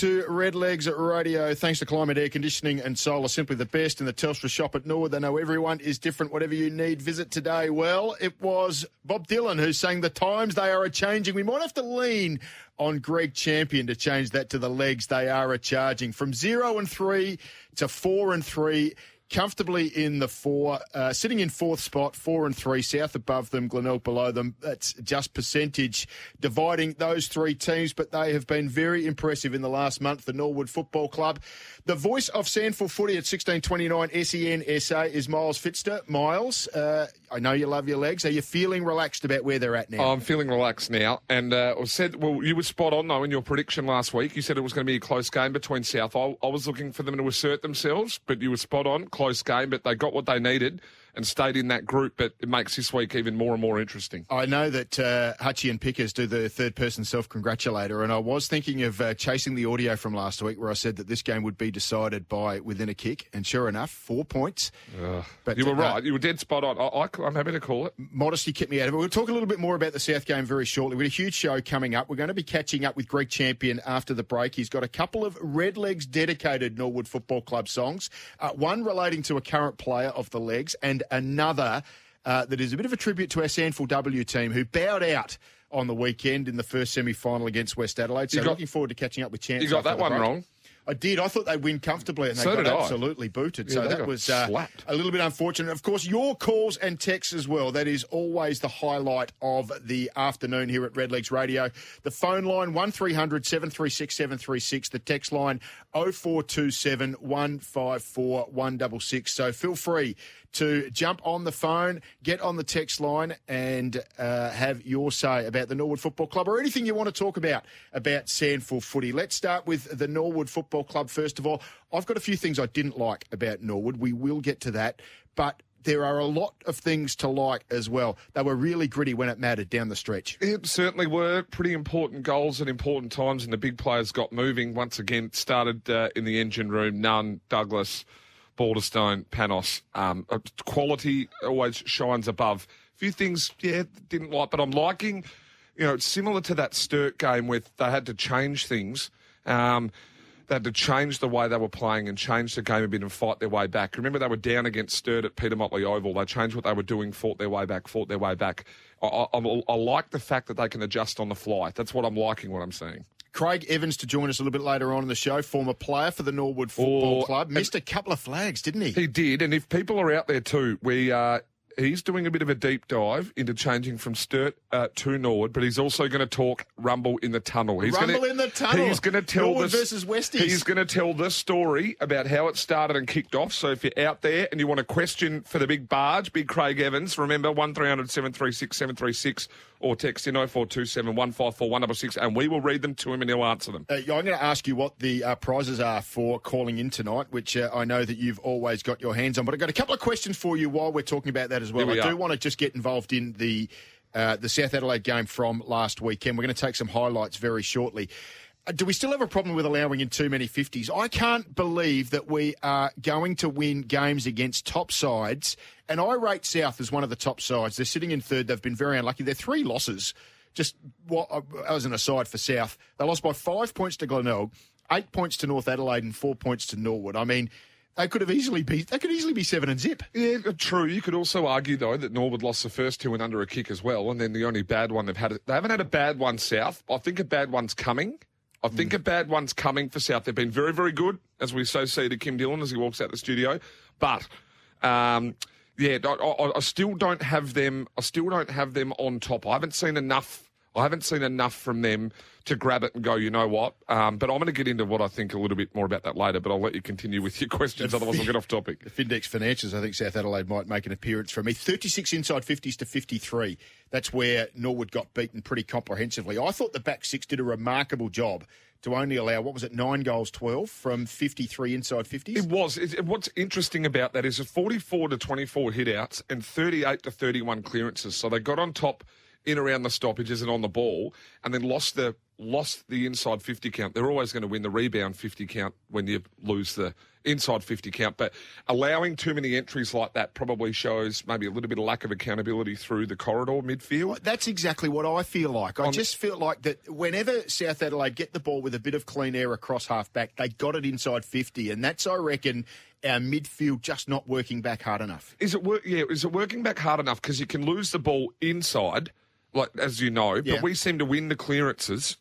The red Legs to Redlegs Radio. Thanks to Climate Air Conditioning and Solar, simply the best in the Telstra shop at Norwood. They know everyone is different. Whatever you need, visit today. Well, it was Bob Dylan who sang the times they are a changing. We might have to lean on Greg Champion to change that to the legs they are a charging from zero and three to four and three comfortably in the four, uh, sitting in fourth spot, four and three, South above them, Glenelg below them. That's just percentage dividing those three teams, but they have been very impressive in the last month. The Norwood Football Club. The voice of Sandford Footy at 1629 SEN SA is Miles Fitzner. Miles, uh, I know you love your legs. Are you feeling relaxed about where they're at now? Oh, I'm feeling relaxed now. And uh, I said, well, you were spot on though in your prediction last week. You said it was going to be a close game between South. I, I was looking for them to assert themselves, but you were spot on. Close game, but they got what they needed and stayed in that group. But it makes this week even more and more interesting. I know that uh, Hutchie and Pickers do the third person self congratulator, and I was thinking of uh, chasing the audio from last week where I said that this game would be decided by within a kick, and sure enough, four points. But you were uh, right. You were dead spot on. I, I'm happy to call it. Modesty kept me out of it. We'll talk a little bit more about the South game very shortly. We've got a huge show coming up. We're going to be catching up with Greg Champion after the break. He's got a couple of Red Legs dedicated Norwood Football Club songs, uh, one relating to a current player of the Legs, and another uh, that is a bit of a tribute to our Sandford W team who bowed out on the weekend in the first semi final against West Adelaide. So got- looking forward to catching up with Chance. You got that one break. wrong. I did. I thought they'd win comfortably, and they So got did I. absolutely booted. Yeah, so that was uh, a little bit unfortunate. Of course, your calls and texts as well. That is always the highlight of the afternoon here at Redlegs Radio. The phone line, 1300 736 736. The text line, 0427 154 166. So feel free to jump on the phone, get on the text line, and uh, have your say about the Norwood Football Club or anything you want to talk about about Sandford footy. Let's start with the Norwood Football Club first of all. I've got a few things I didn't like about Norwood. We will get to that, but there are a lot of things to like as well. They were really gritty when it mattered down the stretch. It certainly were pretty important goals at important times, and the big players got moving once again. Started uh, in the engine room. Nunn, Douglas, Balderstone, Panos. Um, uh, quality always shines above. A few things, yeah, didn't like, but I'm liking. You know, it's similar to that Sturt game where they had to change things. Um, they had to change the way they were playing and change the game a bit and fight their way back. Remember, they were down against Sturt at Peter Motley Oval. They changed what they were doing, fought their way back, fought their way back. I, I, I- like the fact that they can adjust on the fly. That's what I'm liking, what I'm seeing. Craig Evans to join us a little bit later on in the show, former player for the Norwood Football Oh, Club. Missed a couple of flags, didn't he? He did, and if people are out there too, we uh, he's doing a bit of a deep dive into changing from Sturt uh, to Norwood, but he's also going to talk Rumble in the Tunnel. He's Rumble gonna, in the Tunnel. He's going to tell Norwood this, versus Westies. He's going to tell the story about how it started and kicked off. So if you're out there and you want a question for the big barge, Big Craig Evans, remember one 736 736 or text in 0427 154 166, and we will read them to him and he'll answer them. Uh, I'm going to ask you what the uh, prizes are for calling in tonight, which uh, I know that you've always got your hands on. But I've got a couple of questions for you while we're talking about that as well. We I do want to just get involved in the uh, the South Adelaide game from last weekend. We're going to take some highlights very shortly. Uh, Do we still have a problem with allowing in too many 50s? I can't believe that we are going to win games against top sides. And I rate South as one of the top sides. They're sitting in third. They've been very unlucky. They're three losses. Just what as an aside for South, they lost by five points to Glenelg, eight points to North Adelaide, and four points to Norwood. I mean, they could have easily be they could easily be seven and zip. Yeah, true. You could also argue though that Norwood lost the first two and under a kick as well, and then the only bad one they've had. They haven't had a bad one south. I think a bad one's coming. I think a bad one's coming for South. They've been very, very good, as we so see to Kim Dillon as he walks out the studio. But um, yeah, I, I, I still don't have them. I still don't have them on top. I haven't seen enough. I haven't seen enough from them to grab it and go. You know what? Um, but I'm going to get into what I think a little bit more about that later. But I'll let you continue with your questions. Otherwise, I'll get off topic. The Findex Financials, I think South Adelaide might make an appearance for me. 36 inside 50s to 53. That's where Norwood got beaten pretty comprehensively. I thought the back six did a remarkable job to only allow, what was it, nine goals, 12 from 53 inside 50s? It was. It, what's interesting about that is a 44 to 24 hitouts and 38 to 31 clearances. So they got on top in around the stoppages and on the ball, and then lost the lost the inside 50 count. They're always going to win the rebound 50 count when you lose the inside 50 count. But allowing too many entries like that probably shows maybe a little bit of lack of accountability through the corridor midfield. That's exactly what I feel like. I On- just feel like that whenever South Adelaide get the ball with a bit of clean air across half back, they got it inside 50. And that's, I reckon, our midfield just not working back hard enough. Is it work? Yeah, is it working back hard enough? Because you can lose the ball inside, like as you know, Yeah. but we seem to win the clearances.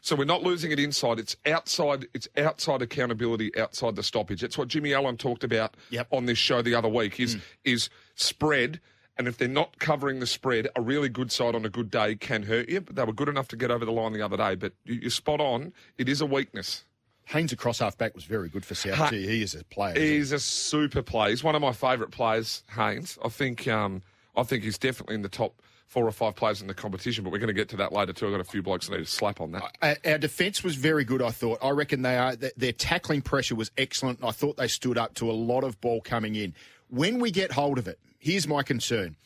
So we're not losing it inside. It's outside. It's outside accountability, outside the stoppage. That's what Jimmy Allen talked about Yep. on this show the other week. Is is spread. And if they're not covering the spread, a really good side on a good day can hurt you. But they were good enough to get over the line the other day. But you- you're spot on. It is a weakness. Haynes across half back was very good for South. Ha- he is a player. he? He's a super player. He's one of my favourite players, Haynes. I think um, I think he's definitely in the top four or five players in the competition, but we're going to get to that later too. I've got a few blokes that need to slap on that. Our- Our defence was very good, I thought. I reckon they are. Their tackling pressure was excellent. I thought they stood up to a lot of ball coming in. When we get hold of it, here's my concern.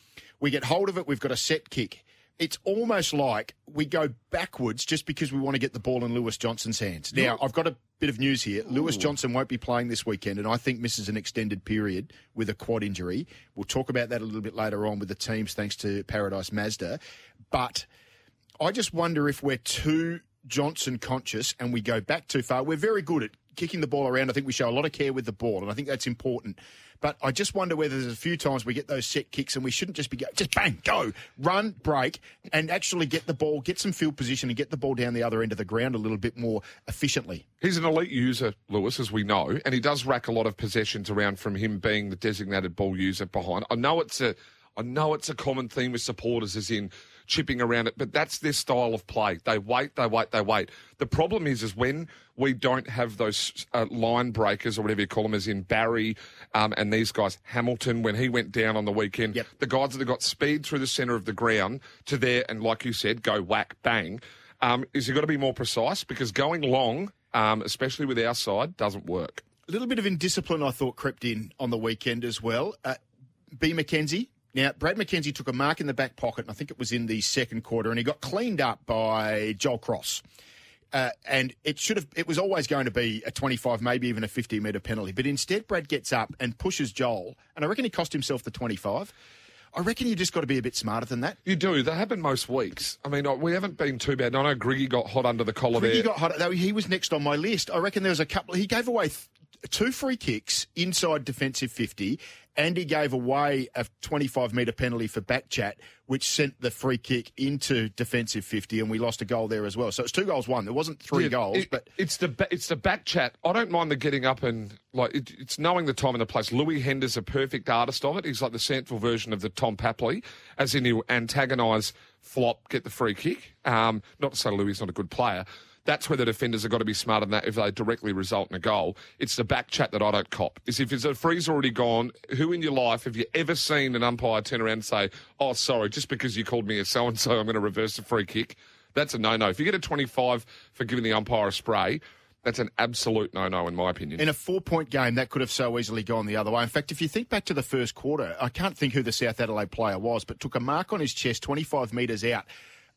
We get hold of it, we've got a set kick. It's almost like we go backwards just because we want to get the ball in Lewis Johnson's hands. Now, I've got a bit of news here. Lewis Johnson won't be playing this weekend, and I think misses an extended period with a quad injury. We'll talk about that a little bit later on with the teams, thanks to Paradise Mazda. But I just wonder if we're too Johnson conscious and we go back too far. We're very good at kicking the ball around. I think we show a lot of care with the ball, and I think that's important. But I just wonder whether there's a few times we get those set kicks and we shouldn't just be go, just bang, go, run, break, and actually get the ball, get some field position, and get the ball down the other end of the ground a little bit more efficiently. He's an elite user, Lewis, as we know, and he does rack a lot of possessions around from him being the designated ball user behind. I know it's a, I know it's a common theme with supporters, as in chipping around it, but that's their style of play. They wait, they wait, they wait. The problem is, is when we don't have those uh, line breakers or whatever you call them, as in Barry um, and these guys, Hamilton, when he went down on the weekend, Yep. the guys that have got speed through the centre of the ground to there, and like you said, go whack, bang. Um, is you've got to be more precise because going long, um, especially with our side, doesn't work. A little bit of indiscipline, I thought, crept in on the weekend as well. Uh, B. McKenzie. Now, Brad McKenzie took a mark in the back pocket, and I think it was in the second quarter, and he got cleaned up by Joel Cross. Uh, and it should have. It was always going to be a 25, maybe even a 50 metre penalty. But instead, Brad gets up and pushes Joel, and I reckon he cost himself the 25. I reckon you just got to be a bit smarter than that. You do. They happen most weeks. I mean, we haven't been too bad. I know Griggy got hot under the collar He there. got hot. He was next on my list. I reckon there was a couple. He gave away two free kicks inside defensive 50, and he gave away a 25 metre penalty for back chat, which sent the free kick into defensive 50, and we lost a goal there as well. So it's two goals, one. There wasn't three Yeah, goals, it- but it's the it's the back chat. I don't mind the getting up and like it, it's knowing the time and the place. Louis Hender's a perfect artist of it. He's like the central version of the Tom Papley, as in you antagonise, flop, get the free kick. Um, not to say Louis is not a good player. That's where the defenders have got to be smarter than that if they directly result in a goal. It's the back chat that I don't cop. Is if it's a free's already gone, who in your life have you ever seen an umpire turn around and say, Oh, sorry, just because you called me a so and so, I'm going to reverse the free kick? That's a no no. If you get a 25 for giving the umpire a spray, that's an absolute no no, in my opinion. in a four point game, that could have so easily gone the other way. In fact, if you think back to the first quarter, I can't think who the South Adelaide player was, but took a mark on his chest 25 metres out,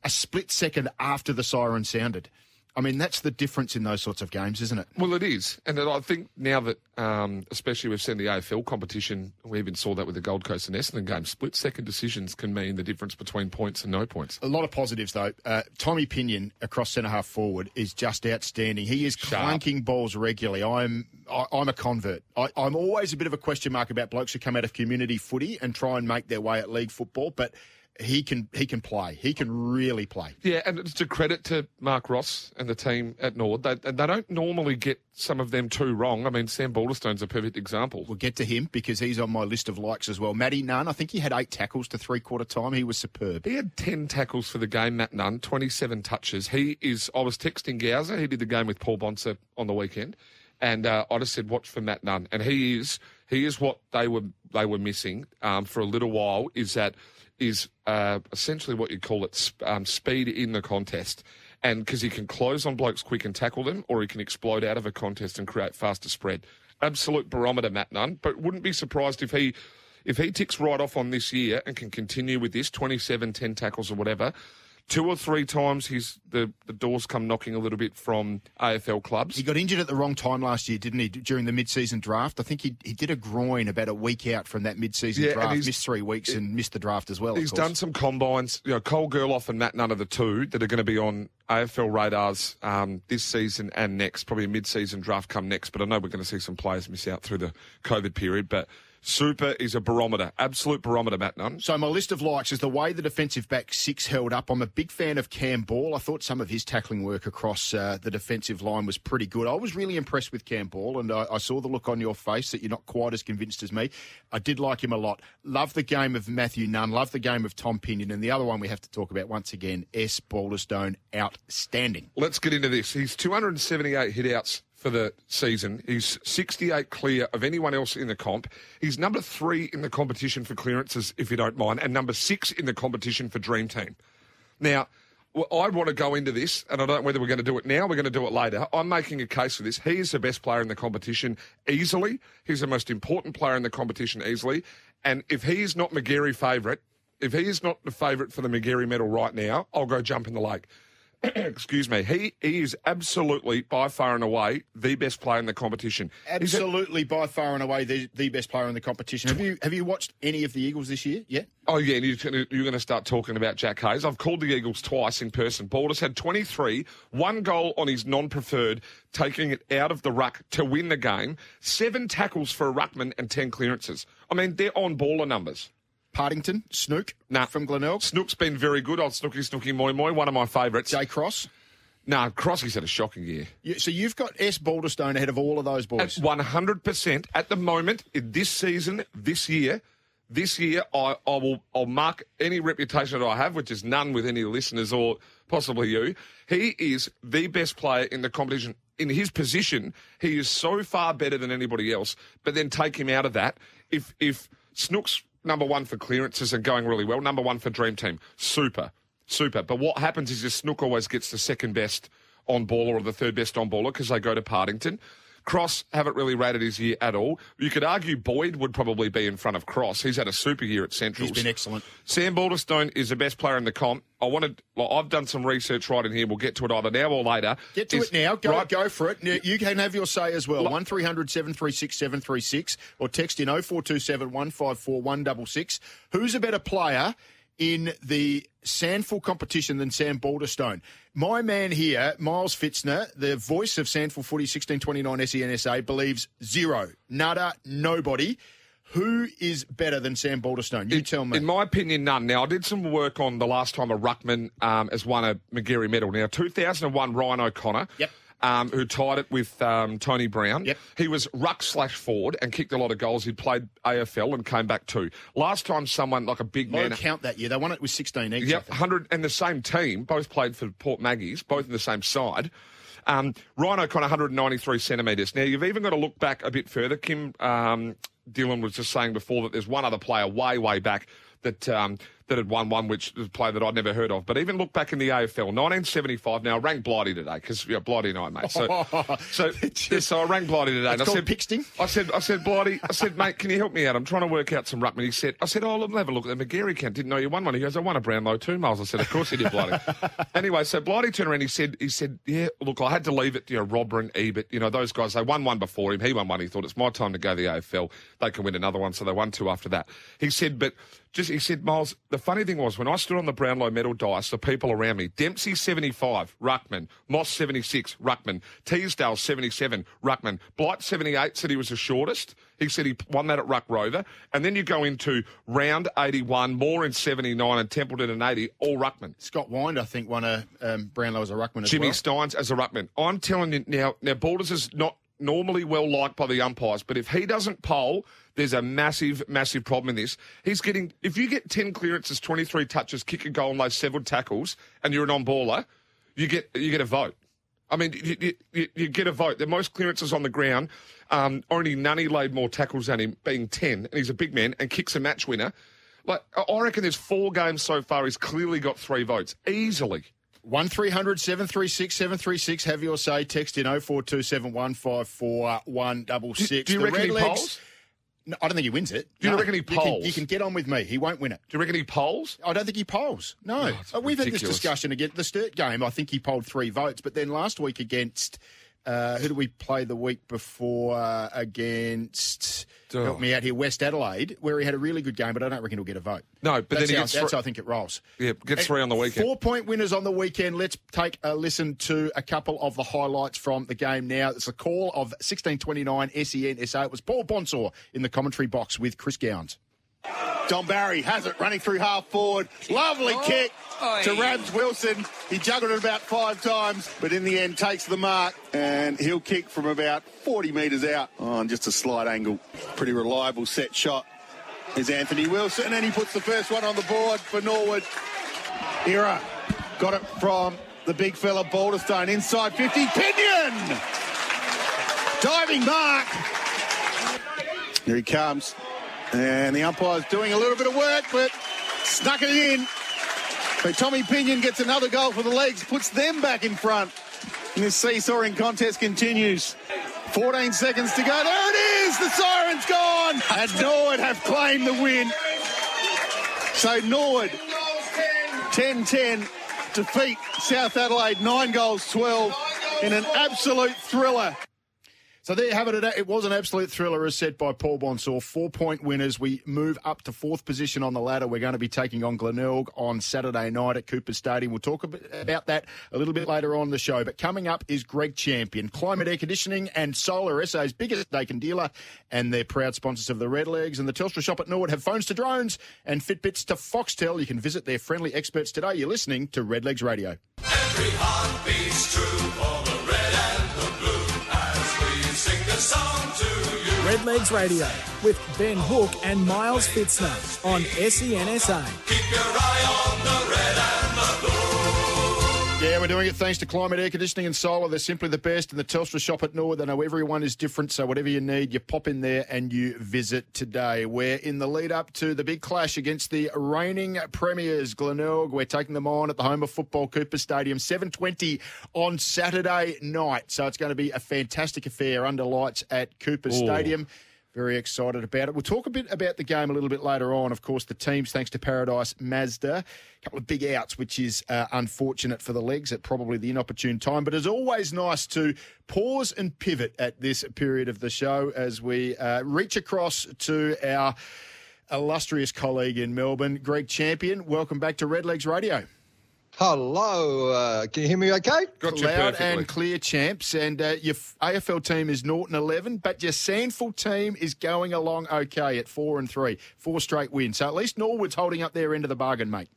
a split second after the siren sounded. I mean, that's the difference in those sorts of games, isn't it? Well, it is, and I think now that, um, especially we've seen the AFL competition, we even saw that with the Gold Coast and Essendon game. Split second decisions can mean the difference between points and no points. A lot of positives, though. Uh, Tommy Pinion across centre half forward is just outstanding. He is Sharp. clanking balls regularly. I'm I, I'm a convert. I, I'm always a bit of a question mark about blokes who come out of community footy and try and make their way at league football, but he can he can play. He can really play. Yeah, and it's a credit to Mark Ross and the team at Nord. They, they don't normally get some of them too wrong. I mean, Sam Balderstone's a perfect example. We'll get to him because he's on my list of likes as well. Matty Nunn, I think he had eight tackles to three quarter time. He was superb. He had 10 tackles for the game, Matt Nunn, 27 touches. He is, I was texting Gowser, he did the game with Paul Bonser on the weekend, and uh, I just said, watch for Matt Nunn. And he is, he is what they were, they were missing um, for a little while, is that, is uh, essentially what you'd call it um, speed in the contest. And because he can close on blokes quick and tackle them, or he can explode out of a contest and create faster spread. Absolute barometer, Matt Nunn. But wouldn't be surprised if he if he ticks right off on this year and can continue with this 27, 10 tackles or whatever, two or three times he's the, the doors come knocking a little bit from AFL clubs. He got injured at the wrong time last year, didn't he? During the mid-season draft, I think he he did a groin about a week out from that mid-season Yeah, draft. Missed three weeks and missed the draft as well. He's done some combines. You know, Cole Gerloff and Matt Nunn are the two that are going to be on AFL radars um, this season and next. Probably a mid-season draft come next. But I know we're going to see some players miss out through the COVID period. But Super is a barometer, absolute barometer, Matt Nunn. So my list of likes is the way the defensive back six held up. I'm a big fan of Cam Ball. I thought some of his tackling work across uh, the defensive line was pretty good. I was really impressed with Cam Ball, and I, I saw the look on your face that you're not quite as convinced as me. I did like him a lot. Love the game of Matthew Nunn. Love the game of Tom Pinion. And the other one we have to talk about once again, S. Balderstone, outstanding. Let's get into this. He's 278 hitouts for the season. He's 68 clear of anyone else in the comp. He's number three in the competition for clearances, if you don't mind, and number six in the competition for Dream Team. Now, I want to go into this, and I don't know whether we're going to do it now, we're going to do it later. I'm making a case for this. He is the best player in the competition easily. He's the most important player in the competition easily. And if he is not Magarey favourite, if he is not the favourite for the Magarey medal right now, I'll go jump in the lake. Excuse me. He, he is absolutely, by far and away, the best player in the competition. Absolutely, by far and away, the, the best player in the competition. Have you have you watched any of the Eagles this year? Yeah. Oh, yeah, and you're going to start talking about Jack Hayes. I've called the Eagles twice in person. Baldus had 23, one goal on his non preferred, taking it out of the ruck to win the game, seven tackles for a ruckman, and 10 clearances. I mean, they're on baller numbers. Partington, Snook Nah. from Glenelg, Snook's been very good. Old Snooky, Snooky, Moi, Moi, one of my favourites. Jay Cross. No, Nah, Crossy's had a shocking year. You, so you've got S. Balderstone ahead of all of those At boys. 100% at the moment, in this season, this year, this year, I, I will I'll mark any reputation that I have, which is none with any listeners or possibly you. He is the best player in the competition. In his position, he is so far better than anybody else. But then take him out of that. If if Snook's number one for clearances and going really well, number one for Dream Team, super, super. But what happens is, is Snook always gets the second best on baller or the third best on baller because they go to Partington. Cross haven't really rated his year at all. You could argue Boyd would probably be in front of Cross. He's had a super year at Central. He's been excellent. Sam Balderstone is the best player in the comp. I wanted. Well, I've done some research right in here. We'll get to it either now or later. Get to Is- it now. Go right- go for it. You can have your say as well. One 736 736 or text in 0427 154 166. Who's a better player in the Sandful competition than Sam Balderstone? My man here, Miles Fitzner, the voice of Sandful Footy 1629 SENSA, believes zero, nada, nobody. Who is better than Sam Balderstone? You tell me. In my opinion, none. Now, I did some work on the last time a Ruckman um, has won a Magarey medal. Now, 2001, Ryan O'Connor. Yep. Um, who tied it with um, Tony Brown. Yep. He was ruck slash forward and kicked a lot of goals. He'd played AFL and came back too. Last time someone like a big Low man. count that year. They won it with 16 each. Yep, 100 and the same team, both played for Port Maggie's, both in the same side. Um, Ryan O'Connor, 193 centimetres. Now, you've even got to look back a bit further. Kim um, Dillon was just saying before that there's one other player way, way back that um, that had won one, which was a player that I'd never heard of. But even look back in the AFL, 1975. Now, I rang Blighty today because yeah, Blighty and I, mate. So, so, yeah, so I rang Blighty today. and I said, pixting? I said, I said, Blighty, I said, mate, can you help me out? I'm trying to work out some ruckman. He said, I said, oh, let me have a look at the Magarey count. Didn't know you won one. He goes, I won a Brownlow two miles. I said, of course he did, Blighty. anyway, so Blighty turned around. He said, he said, yeah, look, I had to leave it. You know, Robran and Ebert, you know, those guys. They won one before him. He won one. He thought it's my time to go to the AFL. They can win another one, so they won two after that. He said, but just he said, Miles, the funny thing was when I stood on the Brownlow medal dice, the people around me, Dempsey 75, Ruckman, Moss 76, Ruckman, Teasdale 77, Ruckman, Blight 78 said he was the shortest. He said he won that at Ruck Rover. And then you go into round 81, Moore in 79 and Templeton in 80, all Ruckman. Scott Wynd, I think, won a um, Brownlow as a ruckman as Jimmy well. Stynes as a ruckman. I'm telling you now, now Balders is not normally well liked by the umpires, but if he doesn't poll, there's a massive, massive problem in this. He's getting, if you get 10 clearances, 23 touches, kick a goal, and those several tackles, and you're an on baller, you get you get a vote. I mean, you, you, you get a vote. The most clearances on the ground. Um, only Nunny laid more tackles than him, being 10, and he's a big man, and kicks a match winner. Like, I reckon there's four games so far. He's clearly got three votes, easily. 1300 736 736. Have your say. Text in 0427 154 166. Do, do you The reckon he Redlegs- polls? No, I don't think he wins it. Do you No. reckon he You can, polls? you can get on with me. He won't win it. Do you reckon he polls? I don't think he polls. No. it's Uh, We've had this discussion again. The Sturt game, I think he polled three votes. But then last week against, uh, who did we play the week before uh, against, Oh. help me out here, West Adelaide, where he had a really good game, but I don't reckon he'll get a vote. No, but that's then he how, gets That's how I think it rolls. Yeah, gets three on the weekend. Four point winners on the weekend. Let's take a listen to a couple of the highlights from the game now. It's a call of 1629 SEN SA. It was Paul Bonsor in the commentary box with Chris Gowns. Dom Barry has it running through half forward. Lovely oh, kick to Rabs Wilson. He juggled it about five times, but in the end takes the mark and he'll kick from about 40 metres out on just a slight angle. Pretty reliable set shot is Anthony Wilson and he puts the first one on the board for Norwood. Era got it from the big fella Balderstone inside 50. Pinion! Diving mark. Here he comes. And the umpire's doing a little bit of work, but snuck it in. So Tommy Pinion gets another goal for the legs, puts them back in front. And this seesawing contest continues. 14 seconds to go. There it is! The siren's gone! And Norwood have claimed the win. So Norwood, 10-10, defeat South Adelaide, 9 goals 12 in an absolute thriller. So there you have it. It was an absolute thriller, as said by Paul Bonsor. Four point winners. We move up to fourth position on the ladder. We're going to be taking on Glenelg on Saturday night at Cooper Stadium. We'll talk about that a little bit later on the show. But coming up is Greg Champion, Climate Air Conditioning and Solar, SA's biggest Daikin dealer, and they're proud sponsors of the Redlegs. And the Telstra shop at Norwood have phones to drones and Fitbits to Foxtel. You can visit their friendly experts today. You're listening to Redlegs Radio. Every heart beats true Redlegs Radio with Ben Hook and Miles Fitzner on SENSA. Yeah, we're doing it thanks to Climate Air Conditioning and Solar. They're simply the best. And the Telstra shop at Norwood, they know everyone is different. So whatever you need, you pop in there and you visit today. We're in the lead up to the big clash against the reigning premiers, Glenelg. We're taking them on at the home of football, Cooper Stadium, 7.20 on Saturday night. So it's going to be a fantastic affair under lights at Cooper Stadium. Very excited about it. We'll talk a bit about the game a little bit later on. Of course, the teams, thanks to Paradise Mazda, a couple of big outs, which is uh, unfortunate for the legs at probably the inopportune time. But it's always nice to pause and pivot at this period of the show as we uh, reach across to our illustrious colleague in Melbourne, Greg Champion. Welcome back to Redlegs Radio. Hello, uh, can you hear me okay? Got you Loud perfectly. and clear champs, and uh, your AFL team is Norton eleven, but your Sandful team is going along okay at four and three, four straight wins. So at least Norwood's holding up their end of the bargain, mate.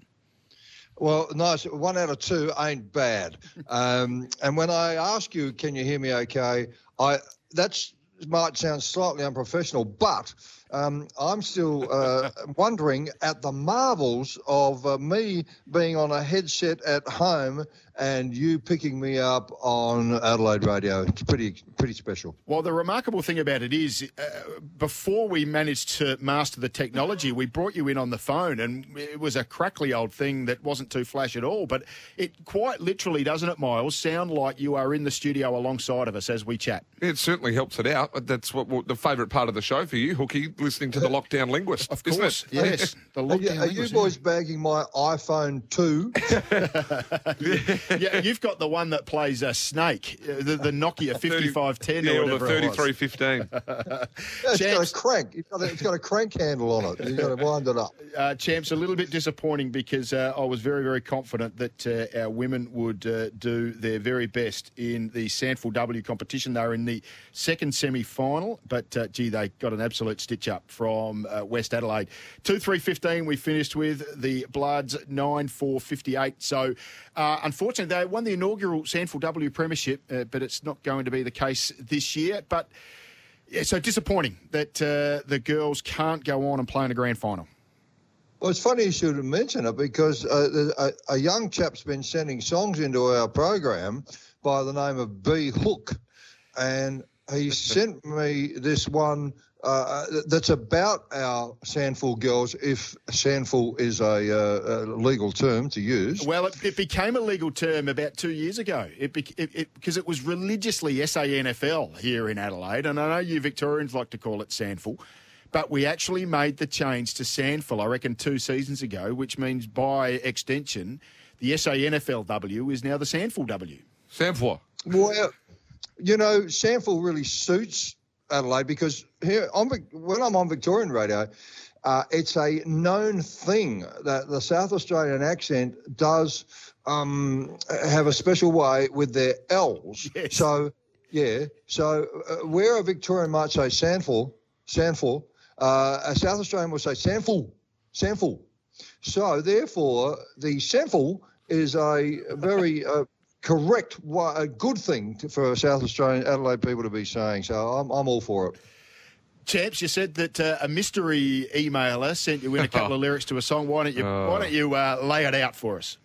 Well, nice. One out of two ain't bad. Um, and when I ask you, can you hear me okay? I that's might sound slightly unprofessional, but um, I'm still uh, wondering at the marvels of uh, me being on a headset at home and you picking me up on Adelaide radio. It's pretty pretty special. Well, the remarkable thing about it is, uh, before we managed to master the technology, we brought you in on the phone, and it was a crackly old thing that wasn't too flash at all. But it quite literally, doesn't it, Miles, sound like you are in the studio alongside of us as we chat. It certainly helps it out. That's what, what the favourite part of the show for you, Hookie. Listening to the lockdown linguist. Of isn't course, it? yes. The Are you, lockdown are you English, boys bagging my iPhone 2? yeah. yeah, you've got the one that plays a snake, uh, the, the Nokia 5510 or or the whatever it was. 3315. it's got a crank. It's got a, it's got a crank handle on it. You've got to wind it up. Uh, champs, a little bit disappointing because uh, I was very, very confident that uh, our women would uh, do their very best in the Sandful W competition. They were in the second semi final, but uh, gee, they got an absolute stitch up from uh, West Adelaide. 2 3 15, we finished with the Bloods 9 4 58. So, uh, unfortunately, they won the inaugural Sandful W Premiership, uh, but it's not going to be the case this year. But yeah, so disappointing that uh, the girls can't go on and play in a grand final. Well, it's funny you should mention it because uh, a, a young chap's been sending songs into our program by the name of B Hook, and he sent me this one uh, that's about our Sandful girls, if Sandful is a, uh, a legal term to use. Well, it, it became a legal term about two years ago. It because it, it, 'cause it was religiously SANFL here in Adelaide, and I know you Victorians like to call it Sandful, but we actually made the change to Sandful. I reckon two seasons ago, which means by extension, the SANFLW is now the Sandful W. Sanford. Well, you know, Sandful really suits Adelaide because here when I'm on Victorian radio, uh, it's a known thing that the South Australian accent does um, have a special way with their L's. Yes. So, yeah. So, uh, where a Victorian might say Sandful, Sandful, uh, a South Australian will say Sandful, Sandful. So, therefore, the Sandful is a very uh, correct, a good thing for South Australian Adelaide people to be saying. So, I'm, I'm all for it. Champs, you said that uh, a mystery emailer sent you in a couple of lyrics to a song. Why don't you Why don't you uh, lay it out for us?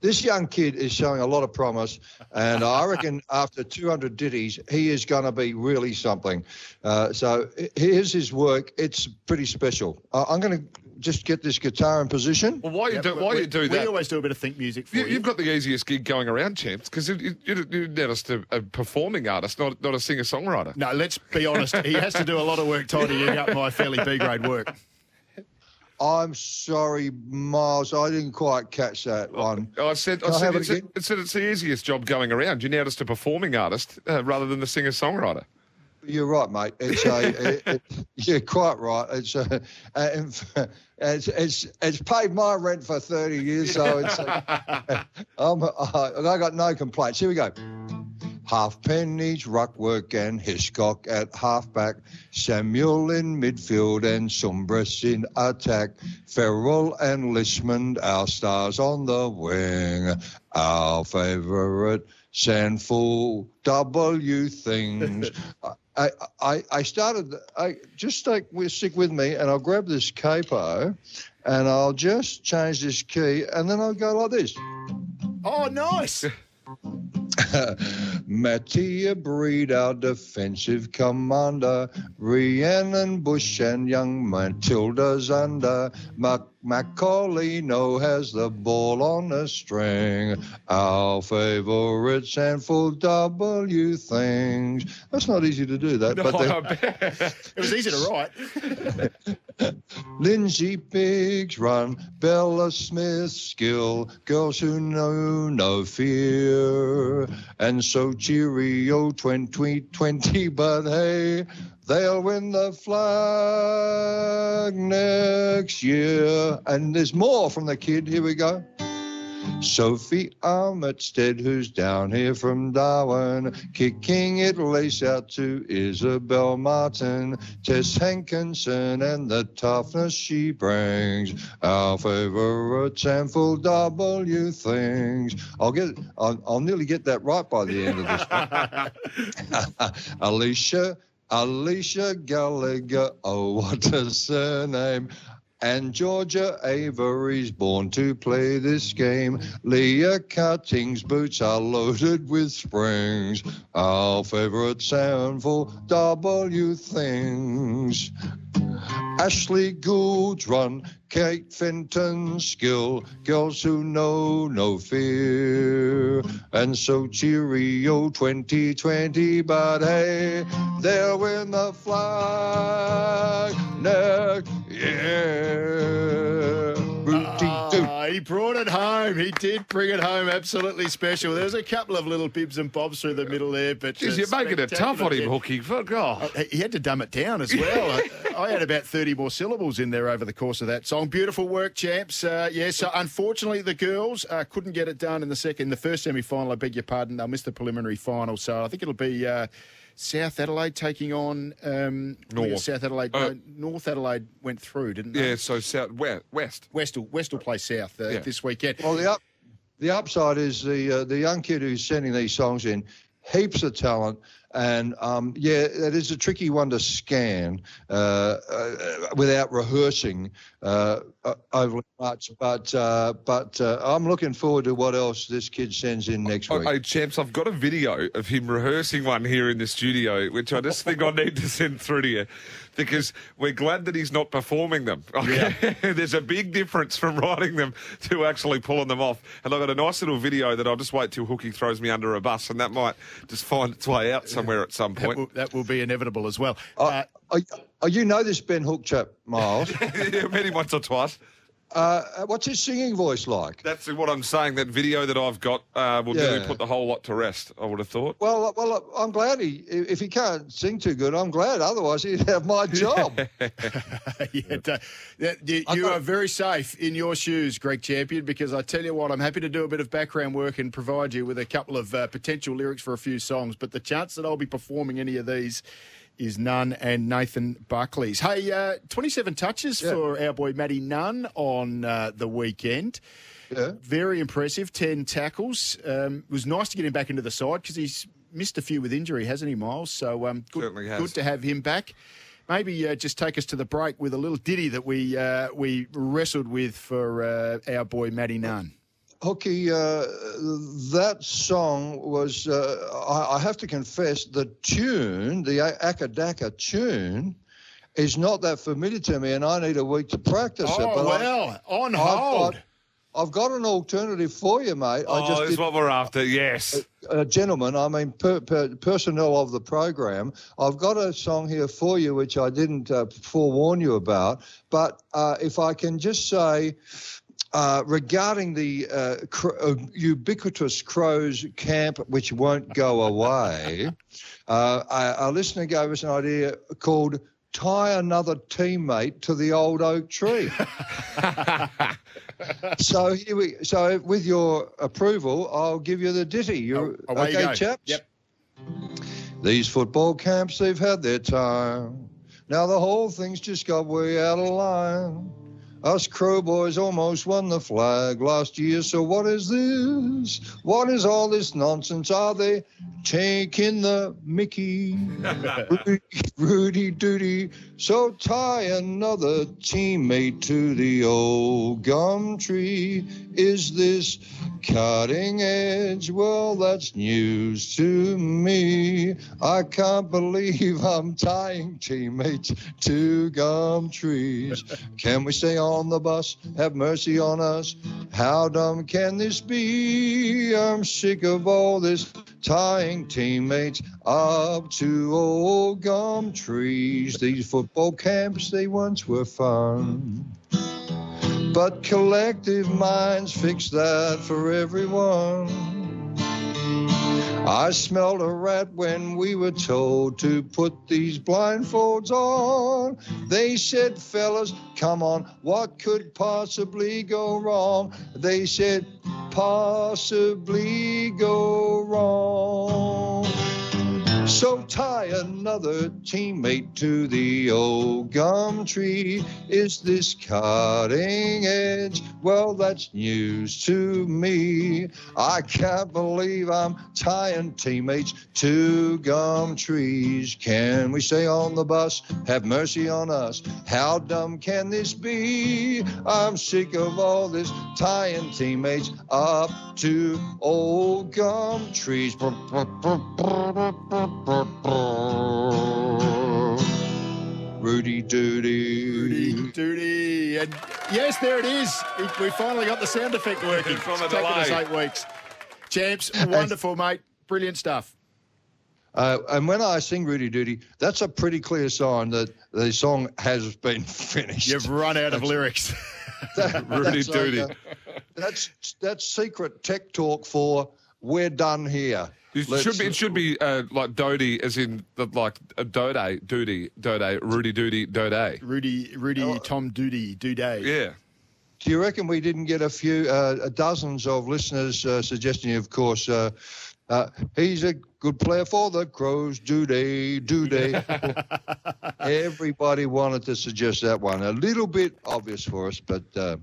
This young kid is showing a lot of promise, and I reckon after 200 ditties, he is going to be really something. Uh, so here's his work. It's pretty special. Uh, I'm going to just get this guitar in position. Well, why you Yep, do why we, you do We that? We always do a bit of think music for You, you. you've got the easiest gig going around, champs, because you, you, you, you're just a, a performing artist, not not a singer songwriter. No, let's be honest. He has to do a lot of work tidying up my fairly B grade work. I'm sorry, Miles. I didn't quite catch that one. I said, I Can I said, have it it's, again? I said it's the easiest job going around. You're now just a performing artist uh, rather than the singer songwriter. You're right, mate. It's a, it, it, you're quite right. It's a, it's, it's it's paid my rent for 30 years, so it's. A, I'm, I, I got no complaints. Here we go. Halfpenny's ruckwork and Hiscock at halfback, Samuel in midfield and Sumbris in attack, Ferrell and Lishman, our stars on the wing, our favourite Sandful W things. I, I, I started, I just stick with, stick with me and I'll grab this capo and I'll just change this key and then I'll go like this. Oh, nice. Mattia Breed, our defensive commander. Rhiannon Bush and young Matilda's under. Mac- Macaulino has the ball on a string. Our favorites favourite Sandful W things. That's not easy to do that, but Oh, they-. It was easy to write. Lindsay Biggs run, Bella Smith skill, girls who know no fear. And so cheerio 2020, but hey, they'll win the flag next year. And there's more from the kid. Here we go. Sophie Armitstead, who's down here from Darwin, kicking it lace out to Isabel Martin, Tess Hankinson, and the toughness she brings. Our favourite sample W things. I'll get, I'll, I'll nearly get that right by the end of this. Alicia, Alicia Gallagher. Oh, what a surname. And Georgia Avery's born to play this game. Leah Cutting's boots are loaded with springs. Our favorite sound for W things. Ashley Gould's run, Kate Fenton's skill, girls who know no fear. And so cheerio 2020, but hey, they'll win the flag next Booty-doo. Ah, he brought it home. He did bring it home. Absolutely special. There's a couple of little bibs and bobs through the middle there, but Jeez, you're making it tough on him. Hooky. For God. Uh, He had to dumb it down as well. I, I had about 30 more syllables in there over the course of that song. Beautiful work, champs. Uh, yeah, so unfortunately, the girls uh, couldn't get it done in the second, the first semi final. I beg your pardon. They'll miss the preliminary final. So I think it'll be uh, South Adelaide taking on um, North. South Adelaide. Uh, no, North Adelaide went through, didn't they? Yeah, so south, west. west. West will, West will play South uh, Yeah. this weekend. Well, the up, the upside is the uh, the young kid who's sending these songs in, heaps of talent, and um, yeah, it is a tricky one to scan uh, uh, without rehearsing uh, uh, overly much. But uh, but uh, I'm looking forward to what else this kid sends in next week. Oh, hey, champs, I've got a video of him rehearsing one here in the studio, which I just think I need to send through to you because we're glad that he's not performing them. Okay? There's a big difference from writing them to actually pulling them off. And I've got a nice little video that I'll just wait till Hooky throws me under a bus, and that might just find its way out somewhere at some That point. will, that will be inevitable as well. Uh, oh, you know this Ben Hook chap, Miles. yeah, met him once or twice. Uh, what's his singing voice like? That's what I'm saying. That video that I've got uh, will really put the whole lot to rest, I would have thought. Well, uh, well, I'm glad he. If he can't sing too good, I'm glad. Otherwise, he'd have my job. yeah, you, you are very safe in your shoes, Greg Champion, because I tell you what, I'm happy to do a bit of background work and provide you with a couple of uh, potential lyrics for a few songs. But the chance that I'll be performing any of these is none and Nathan Buckley's. Hey, uh, 27 touches Yeah. for our boy Matty Nunn on uh, the weekend. Yeah. Very impressive, 10 tackles. Um, it was nice to get him back into the side because he's missed a few with injury, hasn't he, Miles? So um, good, Certainly has. good to have him back. Maybe uh, just take us to the break with a little ditty that we uh, we wrestled with for uh, our boy Matty Nunn. Hooky, uh, that song was, uh, I, I have to confess, the tune, the Akadaka tune, is not that familiar to me, and I need a week to practice it. Oh, But I- well, on I've hold. got, I've got an alternative for you, mate. I Oh, just that's did, what we're after. Yes. uh, gentlemen, I mean, per, per, personnel of the program, I've got a song here for you which I didn't uh, forewarn you about. But uh, if I can just say, uh, regarding the uh, cr- uh, ubiquitous crows camp, which won't go away, uh, a, a listener gave us an idea called tie another teammate to the old oak tree. so here we. So with your approval, I'll give you the ditty. You Oh, away you okay, chaps? Yep. These football camps, they've had their time. Now the whole thing's just got way out of line. Us Crow Boys almost won the flag last year, so what is this? What is all this nonsense? Are they taking the Mickey? Rudy, Rudy Doody. So tie another teammate to the old gum tree. Is this cutting edge? Well, that's news to me. I can't believe I'm tying teammates to gum trees. Can we stay on the bus? Have mercy on us. How dumb can this be? I'm sick of all this tying teammates up to old gum trees. These football camps, they once were fun. But collective minds fix that for everyone. I smelled a rat when we were told to put these blindfolds on. They said, fellas, come on, what could possibly go wrong? They said, possibly go wrong. So tie another teammate to the old gum tree. Is this cutting edge? Well, that's news to me. I can't believe I'm tying teammates to gum trees. Can we stay on the bus? Have mercy on us. How dumb can this be? I'm sick of all this tying teammates up to old gum trees. Rudy Doody. Rudy Doody. And yes, there it is. We finally got the sound effect working. From it's taken us eight weeks. Champs, wonderful, mate. Brilliant stuff. Uh, and when I sing Rudy Duty, that's a pretty clear sign that the song has been finished. You've run out of lyrics. That- Rudy that's like, Doody. uh, that's that's secret tech talk for we're done here. It Let's- should be. It should be uh, like Dodie, as in the, like a Dode, Doody, Dode, Rudy Doody, Dode. Rudy, Rudy, Tom Doedee, Dooday. Yeah. Do you reckon we didn't get a few, uh, dozens of listeners uh, suggesting, of course, uh, uh, he's a good player for the Crows, do they, do they? Everybody wanted to suggest that one. A little bit obvious for us, but uh,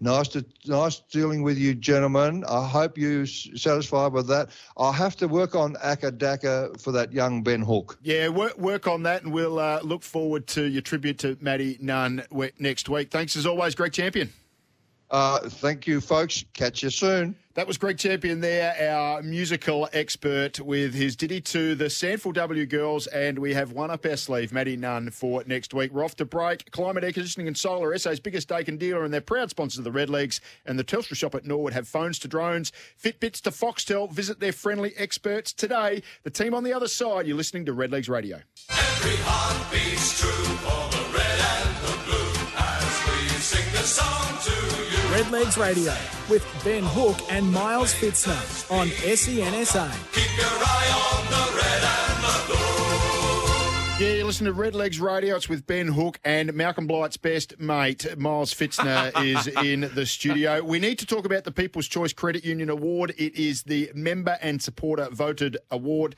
nice to nice dealing with you, gentlemen. I hope you're satisfied with that. I'll have to work on Akadaka for that young Ben Hook. Yeah, work, work on that, and we'll uh, look forward to your tribute to Matty Nunn next week. Thanks as always, Greg Champion. Uh, thank you, folks. Catch you soon. That was Greg Champion there, our musical expert with his ditty to the Sandford W girls, and we have one up our sleeve, Maddie Nunn, for next week. We're off to break. Climate Air Conditioning and Solar, SA's biggest Daikin dealer, and they're proud sponsors of the Red Legs and the Telstra shop at Norwood have phones to drones, Fitbits to Foxtel. Visit their friendly experts today. The team on the other side, you're listening to Red Legs Radio. Every heart beats true for the red and the blue as we sing the song to you. Red Legs Radio with Ben Hook and Miles Fitzner on SENSA. Keep your eye on the red and the blue. Yeah, you listen to Red Legs Radio. It's with Ben Hook and Malcolm Blight's best mate, Miles Fitzner, is in the studio. We need to talk about the People's Choice Credit Union Award. It is the member and supporter voted award.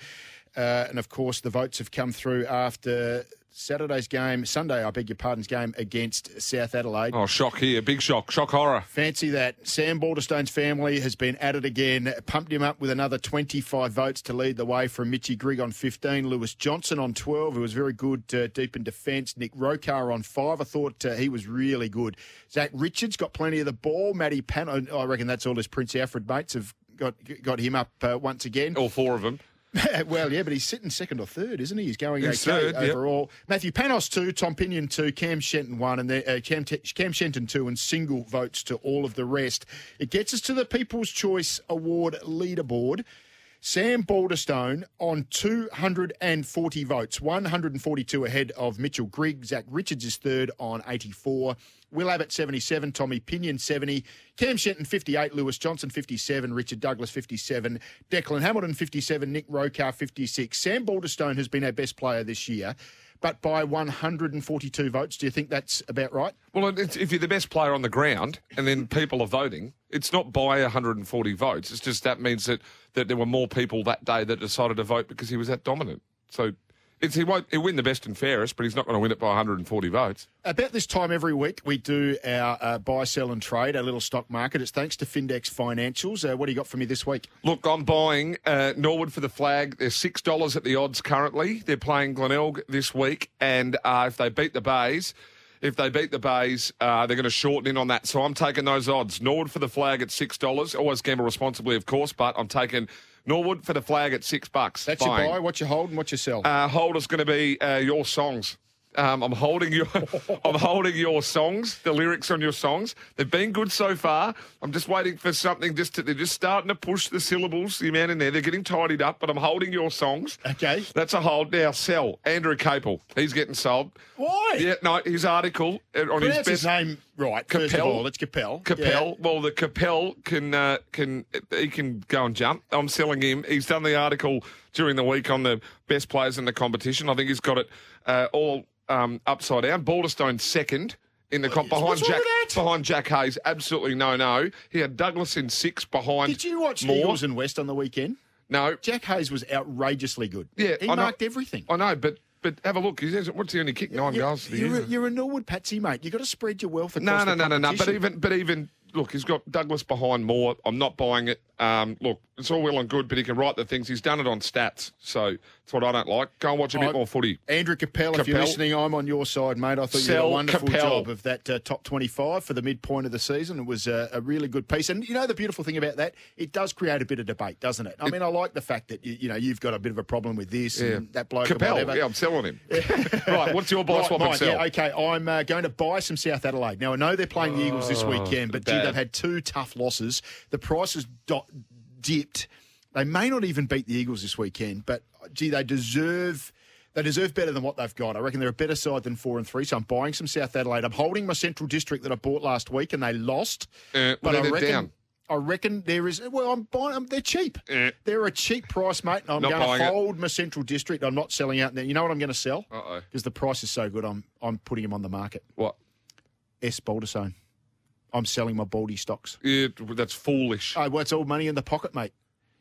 Uh, and of course, the votes have come through after Saturday's game, Sunday, I beg your pardon's game against South Adelaide. Oh, shock here. Big shock. Shock horror. Fancy that. Sam Balderstone's family has been at it again, pumped him up with another 25 votes to lead the way from Mitchy Grigg on 15, Lewis Johnson on 12, who was very good uh, deep in defence, Nick Rokar on 5. I thought uh, he was really good. Zach Richards got plenty of the ball. Matty Pan, I reckon that's all his Prince Alfred mates have got got him up uh, once again. All four of them. well, yeah, but he's sitting second or third, isn't he? He's going He's okay third, yep. overall. Matthew Panos two, Tom Pinion two, Cam Shenton one, and then, uh, Cam, Cam Shenton two, and single votes to all of the rest. It gets us to the People's Choice Award leaderboard. Sam Balderstone on 240 votes, 142 ahead of Mitchell Grigg. Zach Richards is third on 84. Will Abbott 77, Tommy Pinion 70, Cam Shenton 58, Lewis Johnson 57, Richard Douglas 57, Declan Hamilton 57, Nick Rokar 56. Sam Balderstone has been our best player this year, but by 142 votes. Do you think that's about right? Well, if you're the best player on the ground and then people are voting, it's not by 140 votes. It's just that means that, that there were more people that day that decided to vote because he was that dominant. So it's, he won't he'll win the best and fairest, but he's not going to win it by 140 votes. About this time every week, we do our uh, buy, sell, and trade, our little stock market. It's thanks to Findex Financials. Uh, what do you got for me this week? Look, I'm buying uh, Norwood for the flag. They're six dollars at the odds currently. They're playing Glenelg this week, and uh, if they beat the Bays, if they beat the Bays, uh, they're going to shorten in on that. So I'm taking those odds. Norwood for the flag at six dollars. Always gamble responsibly, of course, but I'm taking Norwood for the flag at six bucks. That's Buying. your buy. What you hold and what you sell. Uh, hold is going to be uh, your songs. Um, I'm holding your, I'm holding your songs, the lyrics on your songs. They've been good so far. I'm just waiting for something. Just to, they're just starting to push the syllables, the amount in there. They're getting tidied up, but I'm holding your songs. Okay. That's a hold. Now sell Andrew Capel. He's getting sold. Why? Yeah, no, his article uh, on his Pronounce best his name right. First of all, it's Capel. Capel. Well, the Capel can uh, can he can go and jump. I'm selling him. He's done the article during the week on the best players in the competition. I think he's got it uh, all um, upside down. Balderstone second in the comp behind Jack behind Jack Hayes. Absolutely no no. He had Douglas in six behind. Did you watch Moore. Eagles and West on the weekend? No. Jack Hayes was outrageously good. Yeah, he I know. marked everything. I know, but but have a look. What's he only kicked nine You're- goals for the you're, year? a, you're a Norwood patsy, mate. You've got to spread your wealth No, across no, the no, no, no. But even, but even, look, he's got Douglas behind more. I'm not buying it. Um, look, it's all well and good, but he can write the things. He's done it on stats, so it's what I don't like. Go and watch a bit I- more footy. Andrew Capel, if you're listening, I'm on your side, mate. I thought you did a wonderful Capel. job of that uh, top 25 for the midpoint of the season. It was uh, a really good piece. And you know the beautiful thing about that? It does create a bit of debate, doesn't it? I mean, I like the fact that, you, you know, you've got a bit of a problem with this Yeah. and that bloke Capel, yeah, I'm selling him. right, what's your buy, Right, swap, and sell? yeah, okay. I'm uh, going to buy some South Adelaide. Now, I know they're playing the Eagles this weekend, but gee, they've had two tough losses. The price has do- dipped. They may not even beat the Eagles this weekend, but gee, they deserve. They deserve better than what they've got. I reckon they're a better side than four and three. So I'm buying some South Adelaide. I'm holding my Central District that I bought last week, and they lost. Uh, but I reckon. down. I reckon there is. Well, I'm buying them. They're cheap. Eh. They're a cheap price, mate. And I'm going to it. hold my Central District. I'm not selling out. Now, you know what I'm going to sell? Because the price is so good. I'm I'm putting them on the market. What? S Baldersone. I'm selling my Baldy stocks. Yeah, that's foolish. Oh, well, it's all money in the pocket, mate.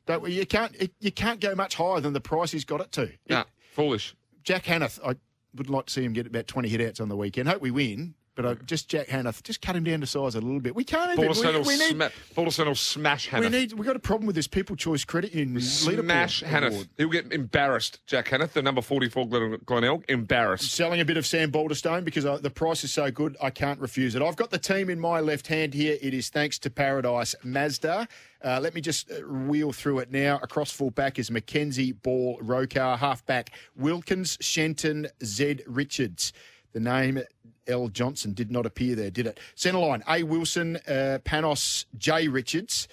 Don't you can't it, you can't go much higher than the price he's got it to. It- nah, foolish. Jack Hanneth, I would like to see him get about 20 hit outs on the weekend. Hope we win, but I, just Jack Hanneth, just cut him down to size a little bit. We can't even. Balderstone We, will, we need. sma- will smash we Hannah. need. We got a problem with this People Choice Credit Union Smash Hannah. He'll get embarrassed, Jack Hannah, the number 44 Glen, Glenelg. Embarrassed. selling a bit of Sam Balderstone because I, the price is so good, I can't refuse it. I've got the team in my left hand here. It is thanks to Paradise Mazda. Uh, let me just uh, wheel through it now. Across full back is Mackenzie Ball Rokar. Half back Wilkins, Shenton, Zed Richards. The name L. Johnson did not appear there, did it? Centre line A. Wilson, uh, Panos, J. Richards.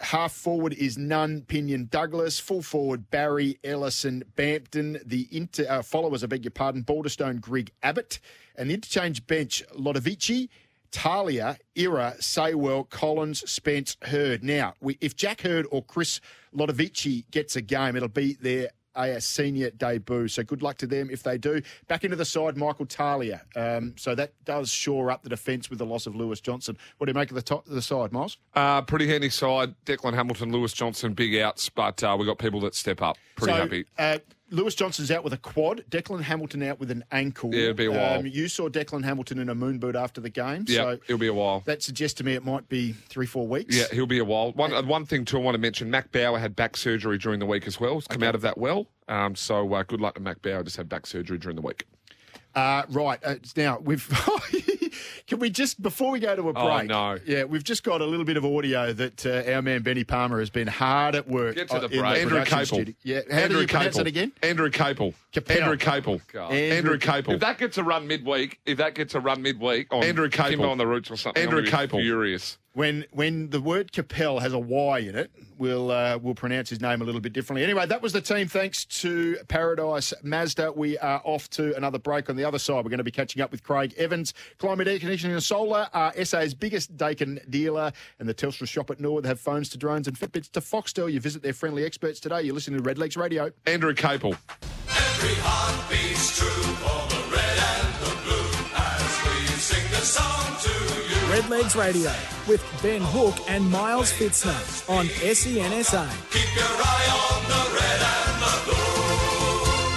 Half forward is Nunn, Pinion, Douglas. Full forward, Barry, Ellison, Bampton. The inter, uh, followers, I beg your pardon, Balderstone, Grigg, Abbott. And the interchange bench, Lodovici, Talia, Ira, Saywell, Collins, Spence, Hurd. Now, we, if Jack Hurd or Chris Lodovici gets a game, it'll be their a senior debut. So good luck to them if they do. Back into the side, Michael Talia. Um, so that does shore up the defence with the loss of Lewis Johnson. What do you make of the top the side, Miles? Uh, pretty handy side. Declan Hamilton, Lewis Johnson, big outs, but uh, we've got people that step up. Pretty so, happy. Uh, Lewis Johnson's out with a quad. Declan Hamilton out with an ankle. Yeah, it'll be a while. Um, you saw Declan Hamilton in a moon boot after the game. Yeah, so it'll be a while. that suggests to me it might be three, four weeks. Yeah, he'll be a while. One uh, one thing too, I want to mention: Mac Bauer had back surgery during the week as well. He's come out of that well. Um, so uh, good luck to Mac Bauer. Just had back surgery during the week. Uh, right. Uh, now, we've. Can we just, before we go to a break? Oh, no. Yeah, we've just got a little bit of audio that uh, our man Benny Palmer has been hard at work. Get to the uh, in break. Andrew Capel. studio. Yeah, how Andrew do you pronounce Capel. it again? Andrew Capel. Capel. Andrew Capel. Andrew- Andrew Capel. If that gets a run midweek, if that gets a run midweek on Andrew Capel. Kimbo on the roots or something, Andrew I'm Capel. Furious. When when the word Capel has a Y in it, we'll uh, we'll pronounce his name a little bit differently. Anyway, that was the team. Thanks to Paradise Mazda, we are off to another break. On the other side, we're going to be catching up with Craig Evans, Climate Air Conditioning and Solar, uh, SA's biggest Daikin dealer, and the Telstra shop at Norwood. They have phones to drones and Fitbits to Foxtel. You visit their friendly experts today. You're listening to Redlegs Radio. Andrew Capel. Every heart beats true Redlegs Radio with Ben Hook and Miles Fitzner on SENSA.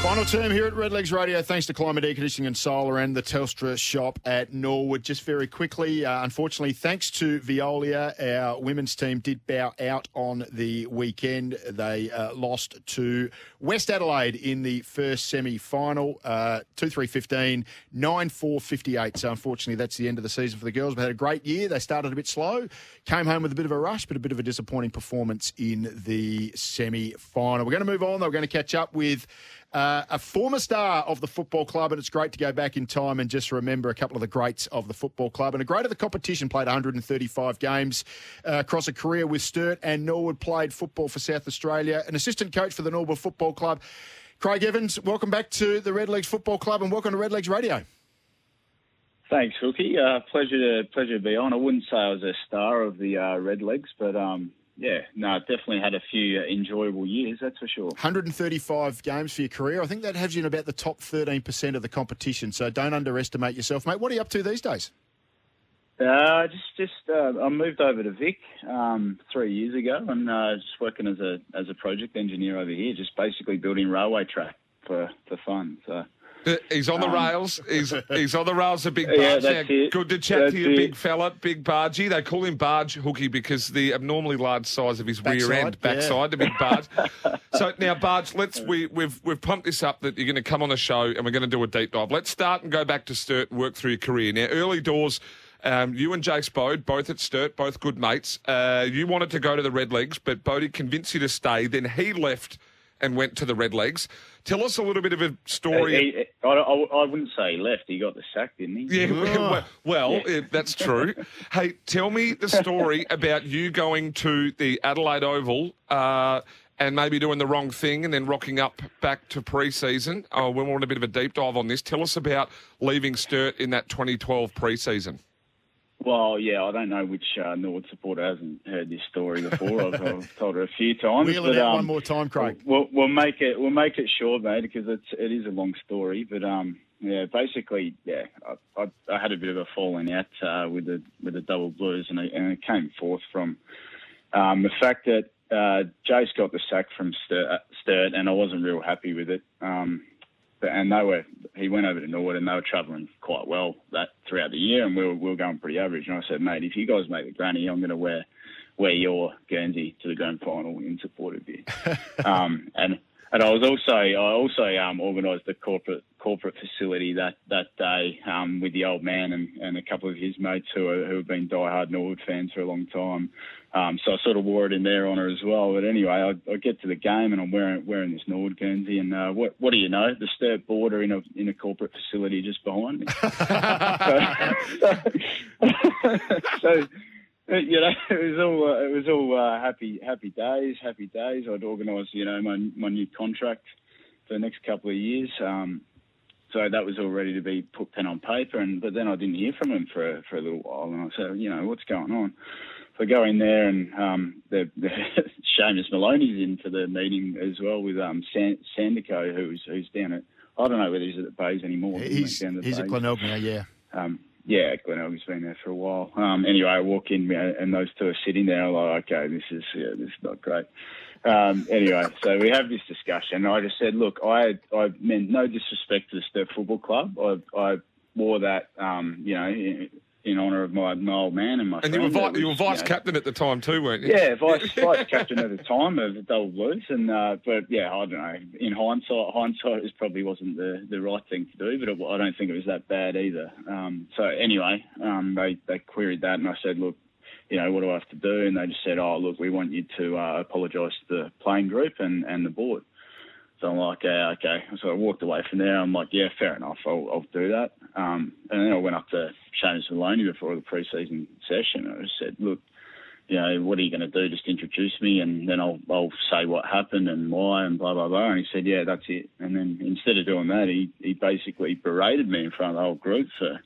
Final term here at Redlegs Radio, thanks to Climate Air Conditioning and Solar and the Telstra shop at Norwood. Just very quickly, uh, unfortunately, thanks to Veolia, our women's team did bow out on the weekend. They uh, lost to West Adelaide in the first semi final, uh, 2 3 15, 9 4 58. So, unfortunately, that's the end of the season for the girls. But had a great year. They started a bit slow, came home with a bit of a rush, but a bit of a disappointing performance in the semi final. We're going to move on, though. We're going to catch up with. Uh, a former star of the football club, and it's great to go back in time and just remember a couple of the greats of the football club. And a great of the competition played 135 games uh, across a career with Sturt and Norwood, played football for South Australia, an assistant coach for the Norwood Football Club. Craig Evans, welcome back to the Redlegs Football Club and welcome to Redlegs Radio. Thanks, Hookie. Uh, pleasure to pleasure to be on. I wouldn't say I was a star of the uh, Redlegs, but um, yeah, no, definitely had a few uh, enjoyable years. That's for sure. 135 games for your career. I think that has you in about the top 13% of the competition, so don't underestimate yourself, mate. What are you up to these days? Uh, just, just uh, I moved over to Vic um, three years ago, and uh, just working as a as a project engineer over here, just basically building railway track for for fun. So He's on the Um, rails. He's he's on the rails. A big barge. Yeah, now, that's it. good to chat That's to you, it. big fella, big bargey. They call him Barge Hooky because the abnormally large size of his rear Backside, end, yeah. backside, the big barge. so now, Barge, let's we we've we've pumped this up that you're going to come on the show and we're going to do a deep dive. Let's start and go back to Sturt and work through your career. Now, early doors. Um, you and Jace Bode, both at Sturt, both good mates. Uh, you wanted to go to the Redlegs, but Bodie convinced you to stay. Then he left and went to the Redlegs. Tell us a little bit of a story. He- he- I, I, I wouldn't say he left. He got the sack, didn't he? Yeah, well, well Yeah. eh, that's true. hey, tell me the story about you going to the Adelaide Oval uh, and maybe doing the wrong thing and then rocking up back to pre-season. Oh, we want a bit of a deep dive on this. Tell us about leaving Sturt in that 2012 pre-season. Well, yeah, I don't know which uh, Nord supporter hasn't heard this story before. I've, I've told her a few times. Wheel but, it out um, one more time, Craig. We'll, we'll make it. We'll make it short, mate, because it's it is a long story. But um, yeah, basically, yeah, I, I, I had a bit of a falling out uh, with the with the double blues, and it, and it came forth from um, the fact that uh, Jace got the sack from Sturt, uh, Sturt, and I wasn't real happy with it. Um, and they were he went over to Norwood, and they were travelling quite well that throughout the year, and we were, we were going pretty average. And I said, mate, if you guys make the granny, I'm going to wear wear your Guernsey to the grand final in support of you. um, and and I was also I also um, organised the corporate corporate facility that that day um, with the old man and, and a couple of his mates who are, who have been diehard Norwood fans for a long time. Um, so I sort of wore it in their honour as well. But anyway, I, I get to the game and I'm wearing wearing this Norwood Guernsey, and uh, what what do you know? The Sturt border in a in a corporate facility just behind me. so, so you know, it was all uh, it was all uh, happy happy days, happy days. I'd organised you know my my new contract for the next couple of years. Um, so that was all ready to be put pen on paper, and but then I didn't hear from him for for a little while, and I said, you know, what's going on? So I go in there, and um, the, the Seamus Maloney's in for the meeting as well with um, San, Sandico, who's who's down at I don't know whether he's at the Bays anymore. isn't He's, he's at Bays? Glenelg now, yeah. Um, yeah, Glenelg's been there for a while. Um, anyway, I walk in uh, and those two are sitting there. I'm like, okay, this is yeah, this is not great. Um, anyway, so we have this discussion. I just said, look, I I meant no disrespect to the Sturt Football Club. I I wore that, um, you know, in, honour of my, my old man and my. And you were, vi- It you were was, vice know, captain at the time too, weren't you? yeah, vice vice captain at the time of the Double Blues, and uh, but yeah, I don't know. In hindsight, hindsight it probably wasn't the, the right thing to do, but it, I don't think it was that bad either. Um, so anyway, um, they they queried that, and I said, look, you know, what do I have to do? And they just said, oh, look, we want you to uh, apologise to the playing group and, and the board. So I'm like, yeah, okay. So I walked away from there. I'm like, yeah, fair enough. I'll, I'll do that. Um, and then I went up to Seamus Maloney before the pre-season session. I just said, look, you know, what are you going to do? Just introduce me, and then I'll I'll say what happened and why and blah blah blah. And he said, yeah, that's it. And then instead of doing that, he he basically berated me in front of the whole group for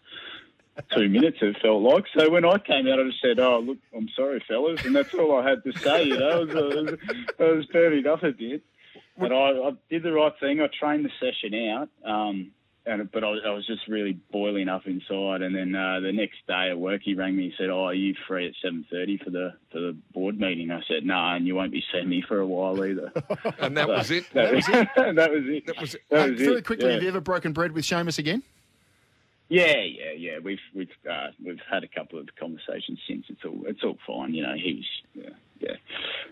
two minutes. It felt like. So when I came out, I just said, oh look, I'm sorry, fellas, and that's all I had to say. You know, it was, it was, it was dirty enough a bit. But I, I did the right thing. I trained the session out. Um, and, but I, was- I was just really boiling up inside. And then uh, the next day at work, he rang me and said, "Oh, are you free at seven thirty for the for the board meeting?" I said, "No, nah, and you won't be seeing me for a while either." And that So, was it. That was it. that was it. That was it. That was very it, quickly, yeah. have you ever broken bread with Seamus again? Yeah, yeah, yeah. We've we've uh, we've had a couple of conversations since. It's all it's all fine. You know, he was yeah, yeah.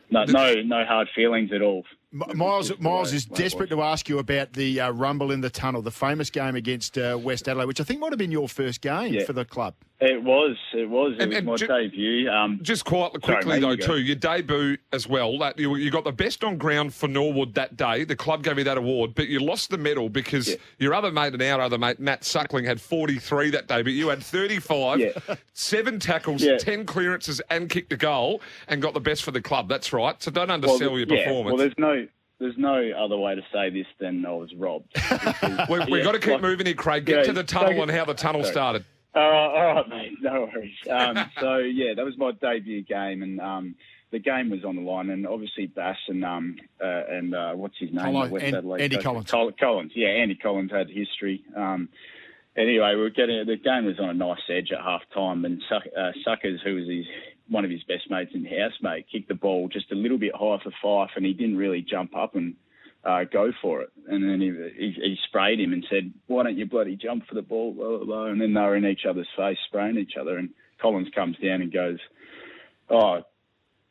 No, no, no hard feelings at all. M- Miles, Miles is desperate to ask you about the uh, rumble in the tunnel, the famous game against uh, West Adelaide, which I think might have been your first game Yeah. for the club. It was, it was, it And- was and my ju- debut. Um, Just quite quickly mate, though, you too, your debut as well. That you, you got the best on ground for Norwood that day. The club gave you that award, but you lost the medal because Yeah. your other mate and our other mate Matt Suckling had 43 that day, but you had 35, Yeah. seven tackles, Yeah. 10 clearances, and kicked a goal, and got the best for the club. That's right. So don't well, undersell your yeah, performance. Well, there's no, there's no other way to say this than I was robbed. Because, we, we've yeah, got to keep like- moving here, Craig. Get Yeah, to the tunnel don't- and how the tunnel Sorry. started. Uh, all right, mate. No worries. Um, so yeah, that was my debut game, and um, the game was on the line, and obviously Bass and um, uh, and uh, what's his name? Colo- The West An- Adelaide Andy coach. Collins. Col- Collins. Yeah, Andy Collins had history. Um, anyway, we were getting the game was on a nice edge at half time, and Suck, uh, Suckers, who was his one of his best mates and housemate, kicked the ball just a little bit high for Fife, and he didn't really jump up and uh, go for it. And then he, he, he sprayed him and said, "Why don't you bloody jump for the ball?" Blah, blah, blah. And then they were in each other's face, spraying each other. And Collins comes down and goes, "Oh."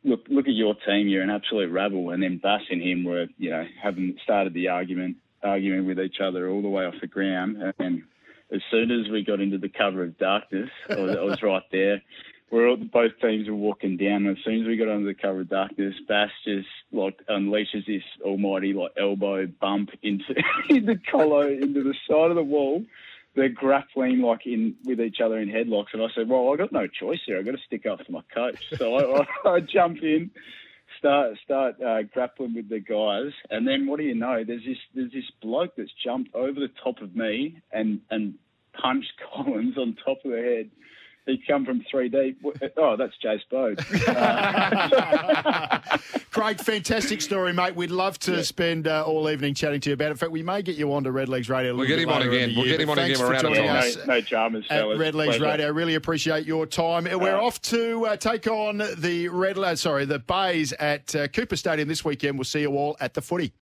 Look! Look at your team. You're an absolute rabble. And then Bass and him were, you know, having started the argument, arguing with each other all the way off the ground. And as soon as we got into the cover of darkness, I was, I was right there. We're both teams were walking down. And as soon as we got under the cover of darkness, Bass just like unleashes this almighty like elbow bump into the collar into the side of the wall. They're grappling like in with each other in headlocks, and I said, "Well, I got no choice here. I got to stick up for my coach." So I, I, I jump in, start start uh, grappling with the guys, and then what do you know? There's this there's this bloke that's jumped over the top of me and and punched Collins on top of the head. He'd come from three deep. Oh, that's Jace Bode. Craig, fantastic story, mate. We'd love to spend uh, all evening chatting to you about it. In fact, we may get you on to Red Legs Radio. A We'll get bit him on later in again. We'll year, get him on again. thanks We're for out of joining time. us no, no dramas, At fellas. Red Legs Pleasure. Radio, really appreciate your time. We're Uh, off to uh, take on the Red, uh, sorry, the Bays at uh, Cooper Stadium this weekend. We'll see you all at the footy.